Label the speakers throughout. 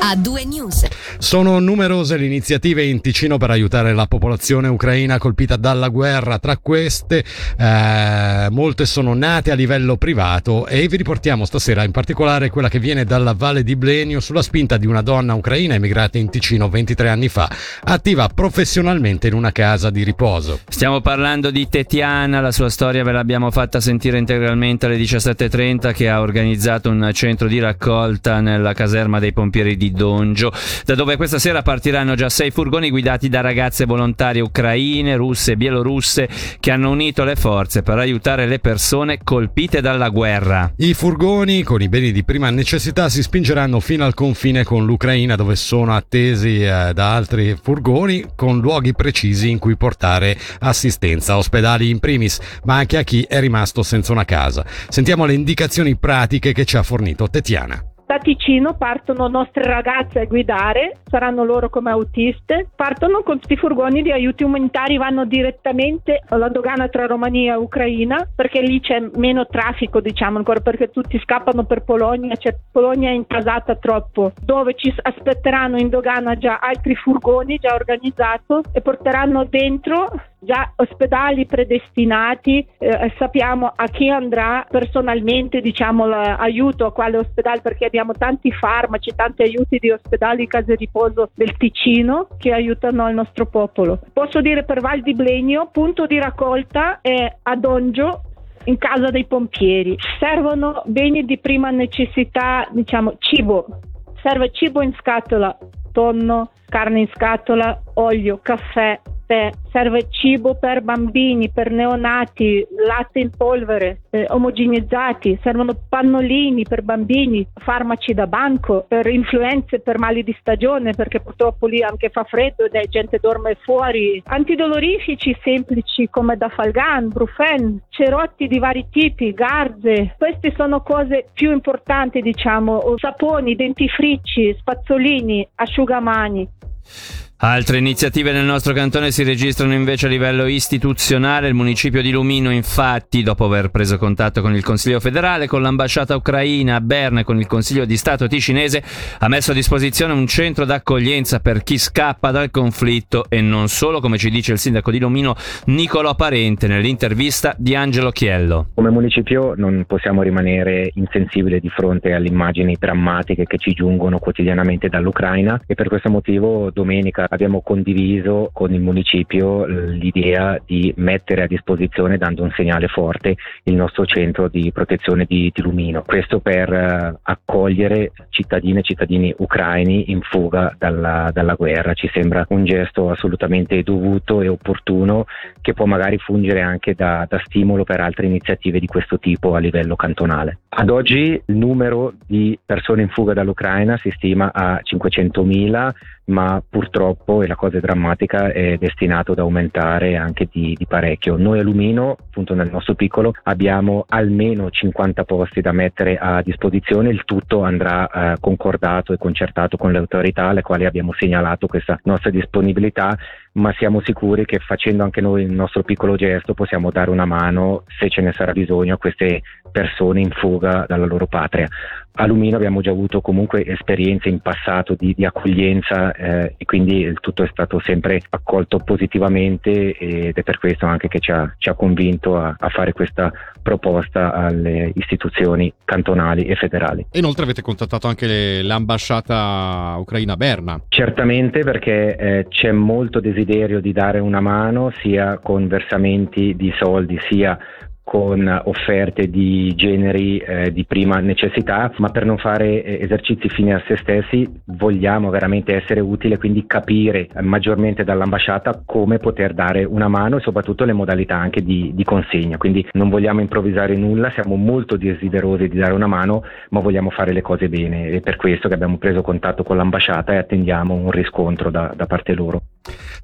Speaker 1: a due news.
Speaker 2: Sono numerose le iniziative in Ticino per aiutare la popolazione ucraina colpita dalla guerra. Tra queste, eh, molte sono nate a livello privato e vi riportiamo stasera in particolare quella che viene dalla Valle di Blenio sulla spinta di una donna ucraina emigrata in Ticino 23 anni fa, attiva professionalmente in una casa di riposo.
Speaker 3: Stiamo parlando di Tetiana, la sua storia ve l'abbiamo fatta sentire integralmente alle 17.30 che ha organizzato un centro di raccolta nella caserma dei pompieri di Dongio, da dove questa sera partiranno già sei furgoni guidati da ragazze volontarie ucraine, russe e bielorusse che hanno unito le forze per aiutare le persone colpite dalla guerra.
Speaker 2: I furgoni con i beni di prima necessità si spingeranno fino al confine con l'Ucraina dove sono attesi eh, da altri furgoni con luoghi precisi in cui portare assistenza, ospedali in primis, ma anche a chi è rimasto senza una casa. Sentiamo le indicazioni pratiche che ci ha fornito Tetiana.
Speaker 4: Da Ticino partono nostre ragazze a guidare, saranno loro come autiste, partono con questi furgoni di aiuti umanitari, vanno direttamente alla dogana tra Romania e Ucraina perché lì c'è meno traffico diciamo ancora perché tutti scappano per Polonia, cioè Polonia è intasata troppo, dove ci aspetteranno in dogana già altri furgoni già organizzati e porteranno dentro già ospedali predestinati, eh, sappiamo a chi andrà personalmente diciamo, l'aiuto a quale ospedale perché abbiamo tanti farmaci, tanti aiuti di ospedali, case riposo del Ticino che aiutano il nostro popolo. Posso dire per Val di Blenio, punto di raccolta è a Dongio in casa dei pompieri. Servono beni di prima necessità, diciamo cibo. Serve cibo in scatola, tonno, carne in scatola, olio, caffè, serve cibo per bambini, per neonati, latte in polvere, eh, omogenizzati, servono pannolini per bambini, farmaci da banco, per influenze, per mali di stagione, perché purtroppo lì anche fa freddo e la gente dorme fuori, antidolorifici semplici come da Falgan, Brufen, cerotti di vari tipi, garze, queste sono cose più importanti diciamo, saponi, dentifrici, spazzolini, asciugamani.
Speaker 3: Altre iniziative nel nostro cantone si registrano invece a livello istituzionale. Il municipio di Lumino, infatti, dopo aver preso contatto con il Consiglio federale, con l'ambasciata ucraina a Berna e con il Consiglio di Stato ticinese, ha messo a disposizione un centro d'accoglienza per chi scappa dal conflitto e non solo, come ci dice il sindaco di Lumino Nicolò Parente nell'intervista di Angelo Chiello.
Speaker 5: Come municipio non possiamo rimanere insensibili di fronte alle immagini drammatiche che ci giungono quotidianamente dall'Ucraina e per questo motivo domenica abbiamo condiviso con il municipio l'idea di mettere a disposizione, dando un segnale forte, il nostro centro di protezione di, di Lumino. Questo per uh, accogliere cittadine e cittadini ucraini in fuga dalla, dalla guerra. Ci sembra un gesto assolutamente dovuto e opportuno che può magari fungere anche da, da stimolo per altre iniziative di questo tipo a livello cantonale. Ad oggi il numero di persone in fuga dall'Ucraina si stima a 500.000 ma purtroppo, e la cosa è drammatica, è destinato ad aumentare anche di, di, parecchio. Noi a Lumino, appunto nel nostro piccolo, abbiamo almeno 50 posti da mettere a disposizione, il tutto andrà eh, concordato e concertato con le autorità alle quali abbiamo segnalato questa nostra disponibilità, ma siamo sicuri che facendo anche noi il nostro piccolo gesto possiamo dare una mano, se ce ne sarà bisogno, a queste persone in fuga dalla loro patria. A Lumino abbiamo già avuto comunque esperienze in passato di, di accoglienza eh, e quindi il tutto è stato sempre accolto positivamente ed è per questo anche che ci ha, ci ha convinto a, a, fare questa proposta alle istituzioni cantonali e federali.
Speaker 2: inoltre avete contattato anche l'ambasciata ucraina a Berna?
Speaker 5: Certamente perché eh, c'è molto desiderio di dare una mano sia con versamenti di soldi sia con offerte di generi eh, di prima necessità, ma per non fare eh, esercizi fini a se stessi vogliamo veramente essere utili quindi capire maggiormente dall'ambasciata come poter dare una mano e soprattutto le modalità anche di, di consegna. Quindi non vogliamo improvvisare nulla, siamo molto desiderosi di dare una mano, ma vogliamo fare le cose bene e per questo che abbiamo preso contatto con l'ambasciata e attendiamo un riscontro da, da parte loro.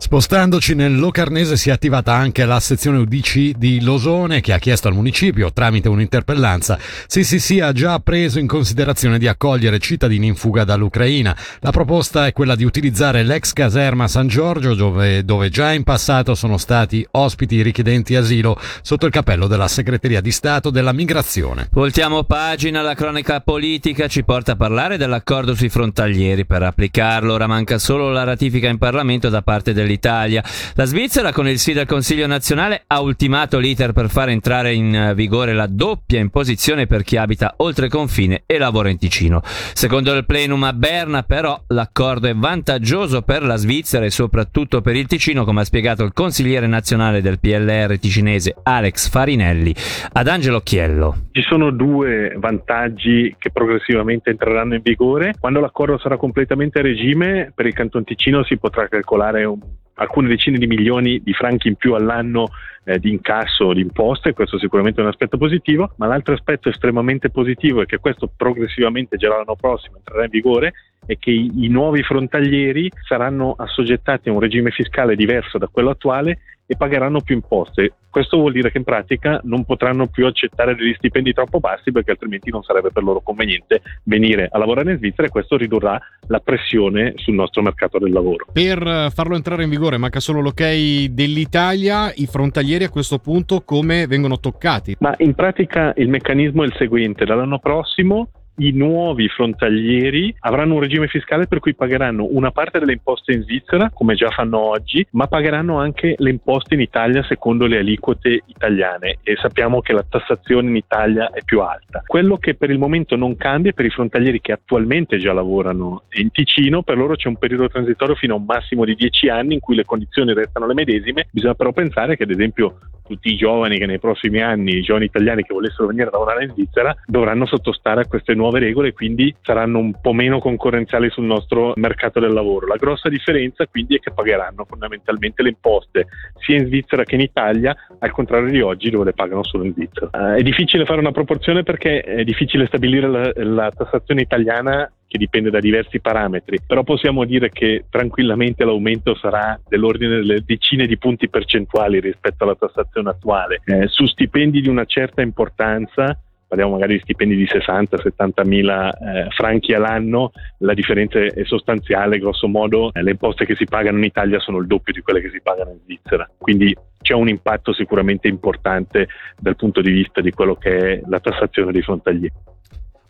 Speaker 2: Spostandoci nel Locarnese si è attivata anche la sezione UDC di Losone che ha chiesto al municipio, tramite un'interpellanza, se si sia già preso in considerazione di accogliere cittadini in fuga dall'Ucraina. La proposta è quella di utilizzare l'ex caserma San Giorgio dove, dove già in passato sono stati ospiti richiedenti asilo sotto il cappello della Segreteria di Stato della Migrazione.
Speaker 3: Voltiamo pagina, la cronaca politica ci porta a parlare dell'accordo sui frontalieri per applicarlo. Ora manca solo la ratifica in Parlamento da parte dell'Italia dell'Italia. La Svizzera, con il sì del Consiglio nazionale, ha ultimato l'iter per far entrare in vigore la doppia imposizione per chi abita oltre confine e lavora in Ticino. Secondo il plenum a Berna, però, l'accordo è vantaggioso per la Svizzera e soprattutto per il Ticino, come ha spiegato il consigliere nazionale del PLR ticinese Alex Farinelli ad Angelo Chiello.
Speaker 1: Ci sono due vantaggi che progressivamente entreranno in vigore. Quando l'accordo sarà completamente a regime, per il Canton Ticino si potrà calcolare un alcune decine di milioni di franchi in più all'anno eh, di incasso di imposte, questo sicuramente è un aspetto positivo, ma l'altro aspetto estremamente positivo è che questo progressivamente già l'anno prossimo entrerà in vigore è che i, i nuovi frontalieri saranno assoggettati a un regime fiscale diverso da quello attuale e pagheranno più imposte. Questo vuol dire che in pratica non potranno più accettare degli stipendi troppo bassi perché altrimenti non sarebbe per loro conveniente venire a lavorare in Svizzera e questo ridurrà la pressione sul nostro mercato del lavoro.
Speaker 6: Per farlo entrare in vigore manca solo l'ok dell'Italia, i frontalieri a questo punto come vengono toccati?
Speaker 1: Ma in pratica il meccanismo è il seguente, dall'anno prossimo i nuovi frontalieri avranno un regime fiscale per cui pagheranno una parte delle imposte in Svizzera, come già fanno oggi, ma pagheranno anche le imposte in Italia secondo le aliquote italiane e sappiamo che la tassazione in Italia è più alta. Quello che per il momento non cambia per i frontalieri che attualmente già lavorano in Ticino, per loro c'è un periodo transitorio fino a un massimo di 10 anni in cui le condizioni restano le medesime. Bisogna però pensare che ad esempio tutti i giovani che nei prossimi anni, i giovani italiani che volessero venire a lavorare in Svizzera, dovranno sottostare a queste nuove regole e quindi saranno un po' meno concorrenziali sul nostro mercato del lavoro. La grossa differenza quindi è che pagheranno fondamentalmente le imposte sia in Svizzera che in Italia, al contrario di oggi dove le pagano solo in Svizzera. Uh, è difficile fare una proporzione perché è difficile stabilire la, la tassazione italiana che dipende da diversi parametri, però possiamo dire che tranquillamente l'aumento sarà dell'ordine delle decine di punti percentuali rispetto alla tassazione attuale. Eh, su stipendi di una certa importanza parliamo magari di stipendi di 60-70 mila eh, franchi all'anno, la differenza è sostanziale, grosso modo eh, le imposte che si pagano in Italia sono il doppio di quelle che si pagano in Svizzera, quindi c'è un impatto sicuramente importante dal punto di vista di quello che è la tassazione dei frontalieri.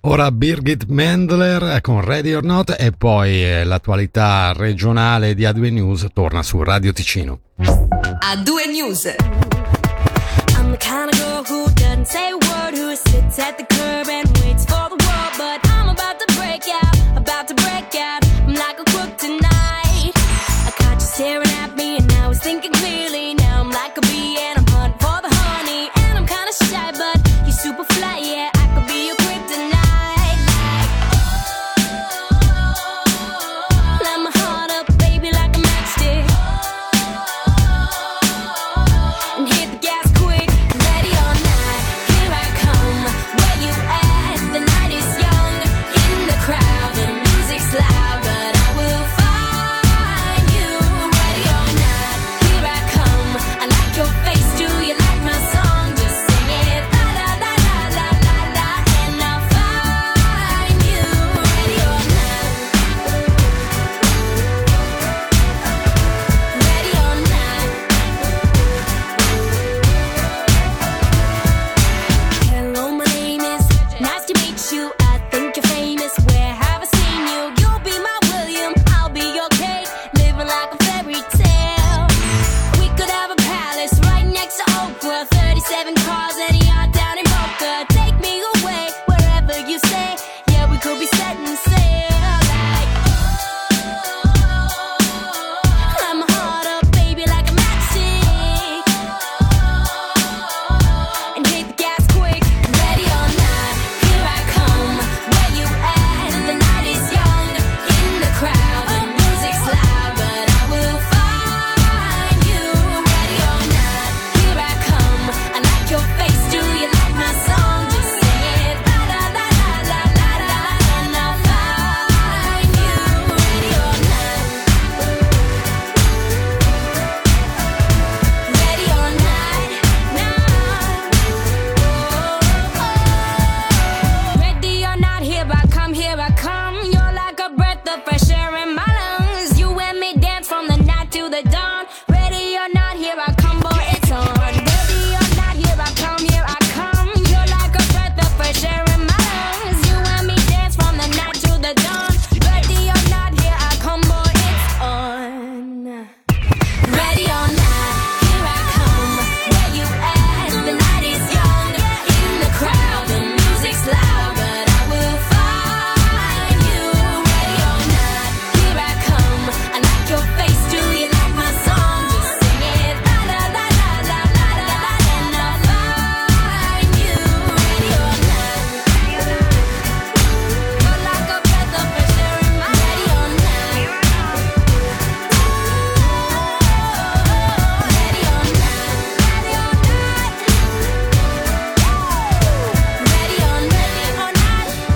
Speaker 2: Ora Birgit Mendler con Ready or Not e poi eh, l'attualità regionale di A2 News torna su Radio Ticino.
Speaker 7: A2 News. Sits at the curb and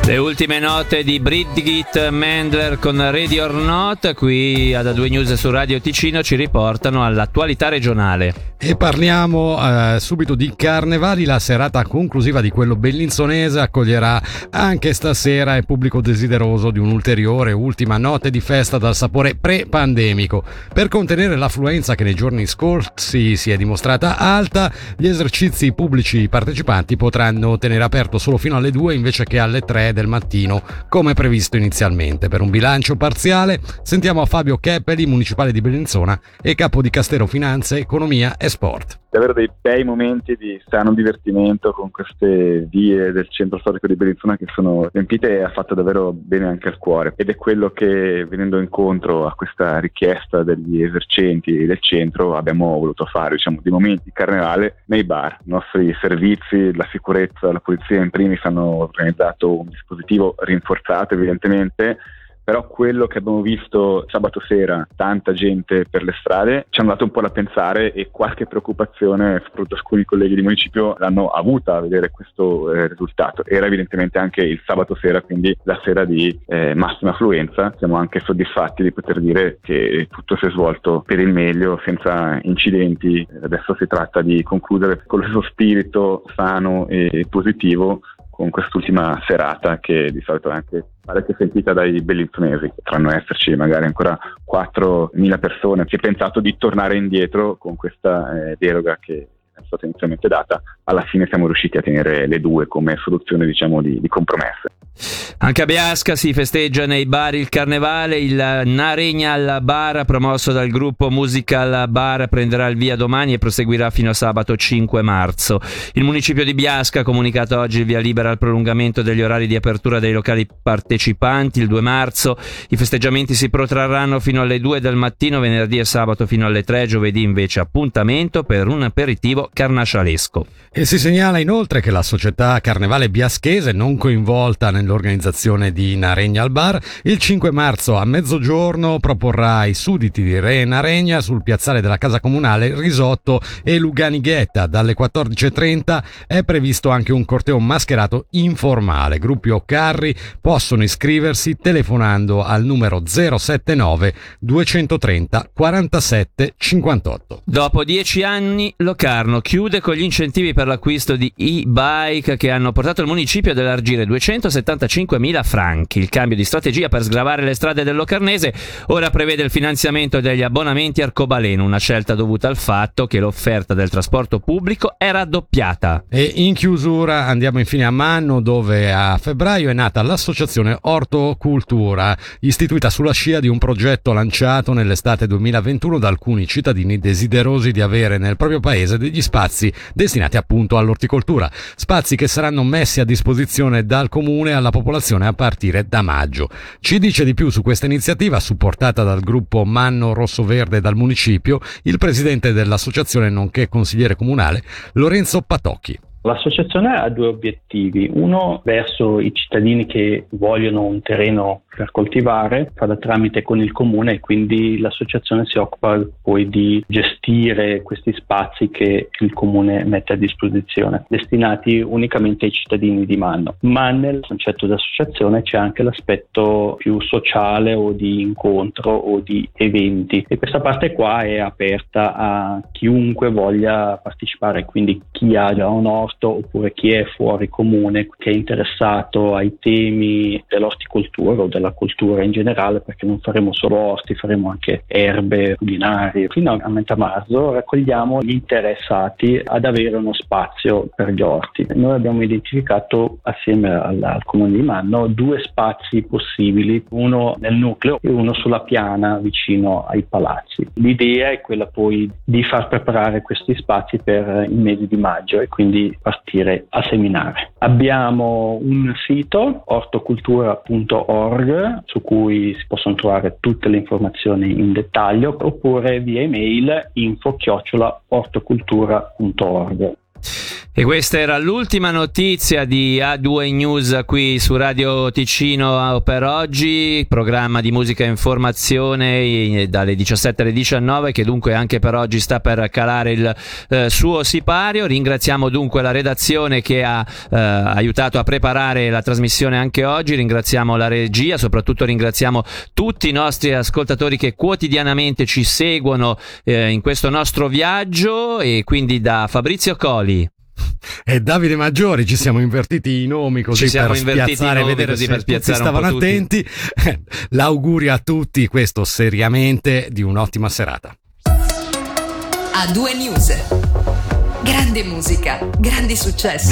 Speaker 3: Le ultime note di Brigitte Mendler con Ready or Not, qui ad A2 News su Radio Ticino ci riportano all'attualità regionale.
Speaker 2: E parliamo eh, subito di carnevali, la serata conclusiva di quello bellinzonese accoglierà anche stasera il pubblico desideroso di un'ulteriore ultima notte di festa dal sapore pre-pandemico. Per contenere l'affluenza che nei giorni scorsi si è dimostrata alta, gli esercizi pubblici partecipanti potranno tenere aperto solo fino alle 2 invece che alle 3 del mattino, come previsto inizialmente. Per un bilancio parziale sentiamo Fabio Keppeli, municipale di Bellinzona e capo di Castero Finanze, Economia e Sport.
Speaker 8: davvero dei bei momenti di sano divertimento con queste vie del centro storico di Bellinzona che sono riempite e ha fatto davvero bene anche al cuore ed è quello che venendo incontro a questa richiesta degli esercenti del centro abbiamo voluto fare, diciamo, di momenti carnevale nei bar. I nostri servizi, la sicurezza, la polizia in primis hanno organizzato un dispositivo rinforzato evidentemente però quello che abbiamo visto sabato sera, tanta gente per le strade, ci hanno dato un po' da pensare e qualche preoccupazione, soprattutto alcuni colleghi di municipio l'hanno avuta a vedere questo eh, risultato. Era evidentemente anche il sabato sera, quindi la sera di eh, massima affluenza. Siamo anche soddisfatti di poter dire che tutto si è svolto per il meglio, senza incidenti. Adesso si tratta di concludere con lo stesso spirito sano e positivo con quest'ultima serata che di solito è anche parecchio sentita dai bellinzonesi. Potranno esserci magari ancora 4.000 persone. Si è pensato di tornare indietro con questa eh, deroga che è stata inizialmente data. Alla fine siamo riusciti a tenere le due come soluzione diciamo di, di compromesso.
Speaker 3: Anche a Biasca si festeggia nei bar il carnevale, il Naregna al bar promosso dal gruppo Musical Bar prenderà il via domani e proseguirà fino a sabato 5 marzo. Il municipio di Biasca ha comunicato oggi il via libera al prolungamento degli orari di apertura dei locali partecipanti il 2 marzo. I festeggiamenti si protrarranno fino alle 2 del mattino venerdì e sabato fino alle 3, giovedì invece appuntamento per un aperitivo carnascialesco.
Speaker 2: E si segnala inoltre che la società Carnevale Biaschese, non coinvolta nell'organizzazione di Naregna al Bar, il 5 marzo a mezzogiorno proporrà ai sudditi di Re Naregna sul piazzale della Casa Comunale risotto e luganighetta. Dalle 14.30 è previsto anche un corteo mascherato informale. Gruppi o carri possono iscriversi telefonando al numero 079 230 47 58.
Speaker 3: Dopo dieci anni Locarno chiude con gli incentivi per l'acquisto di e-bike che hanno portato il municipio ad elargire 275.000 franchi. Il cambio di strategia per sgravare le strade del Locarnese ora prevede il finanziamento degli abbonamenti arcobaleno, una scelta dovuta al fatto che l'offerta del trasporto pubblico è raddoppiata.
Speaker 2: E in chiusura andiamo infine a Manno dove a febbraio è nata l'associazione Ortocultura, istituita sulla scia di un progetto lanciato nell'estate 2021 da alcuni cittadini desiderosi di avere nel proprio paese degli spazi destinati appunto all'orticoltura, spazi che saranno messi a disposizione dal comune alla popolazione a partire da maggio. Ci dice di più su questa iniziativa supportata dal gruppo Manno Rosso Verde dal municipio il presidente dell'associazione nonché consigliere comunale Lorenzo Patocchi.
Speaker 9: L'associazione ha due obiettivi, uno verso i cittadini che vogliono un terreno per coltivare, fa da tramite con il comune e quindi l'associazione si occupa poi di gestire questi spazi che il comune mette a disposizione, destinati unicamente ai cittadini di Manno. Ma nel concetto di associazione c'è anche l'aspetto più sociale o di incontro o di eventi e questa parte qua è aperta a chiunque voglia partecipare, quindi chi ha già un orto oppure chi è fuori comune, che è interessato ai temi dell'orticoltura o della cultura in generale, perché non faremo solo orti, faremo anche erbe culinarie. Fino a metà marzo raccogliamo gli interessati ad avere uno spazio per gli orti. Noi abbiamo identificato assieme al, al comune di Manno due spazi possibili, uno nel nucleo e uno sulla piana vicino ai palazzi. L'idea è quella poi di far preparare questi spazi per i mesi di maggio e quindi partire a seminare. Abbiamo un sito ortocultura.org su cui si possono trovare tutte le informazioni in dettaglio oppure via email info-ortocultura.org.
Speaker 3: E questa era l'ultima notizia di A2 News qui su Radio Ticino per oggi, programma di musica e informazione dalle 17 alle 19 che dunque anche per oggi sta per calare il eh, suo sipario. Ringraziamo dunque la redazione che ha eh, aiutato a preparare la trasmissione anche oggi, ringraziamo la regia, soprattutto ringraziamo tutti i nostri ascoltatori che quotidianamente ci seguono eh, in questo nostro viaggio e quindi da Fabrizio Coli.
Speaker 2: E Davide Maggiori ci siamo invertiti i nomi così per spiazzare,
Speaker 3: nomi
Speaker 2: vedere
Speaker 3: così
Speaker 2: se
Speaker 3: per
Speaker 2: tutti stavano
Speaker 3: tutti.
Speaker 2: attenti. L'augurio a tutti, questo seriamente, di un'ottima serata.
Speaker 10: A due news. Grande musica, grandi successi.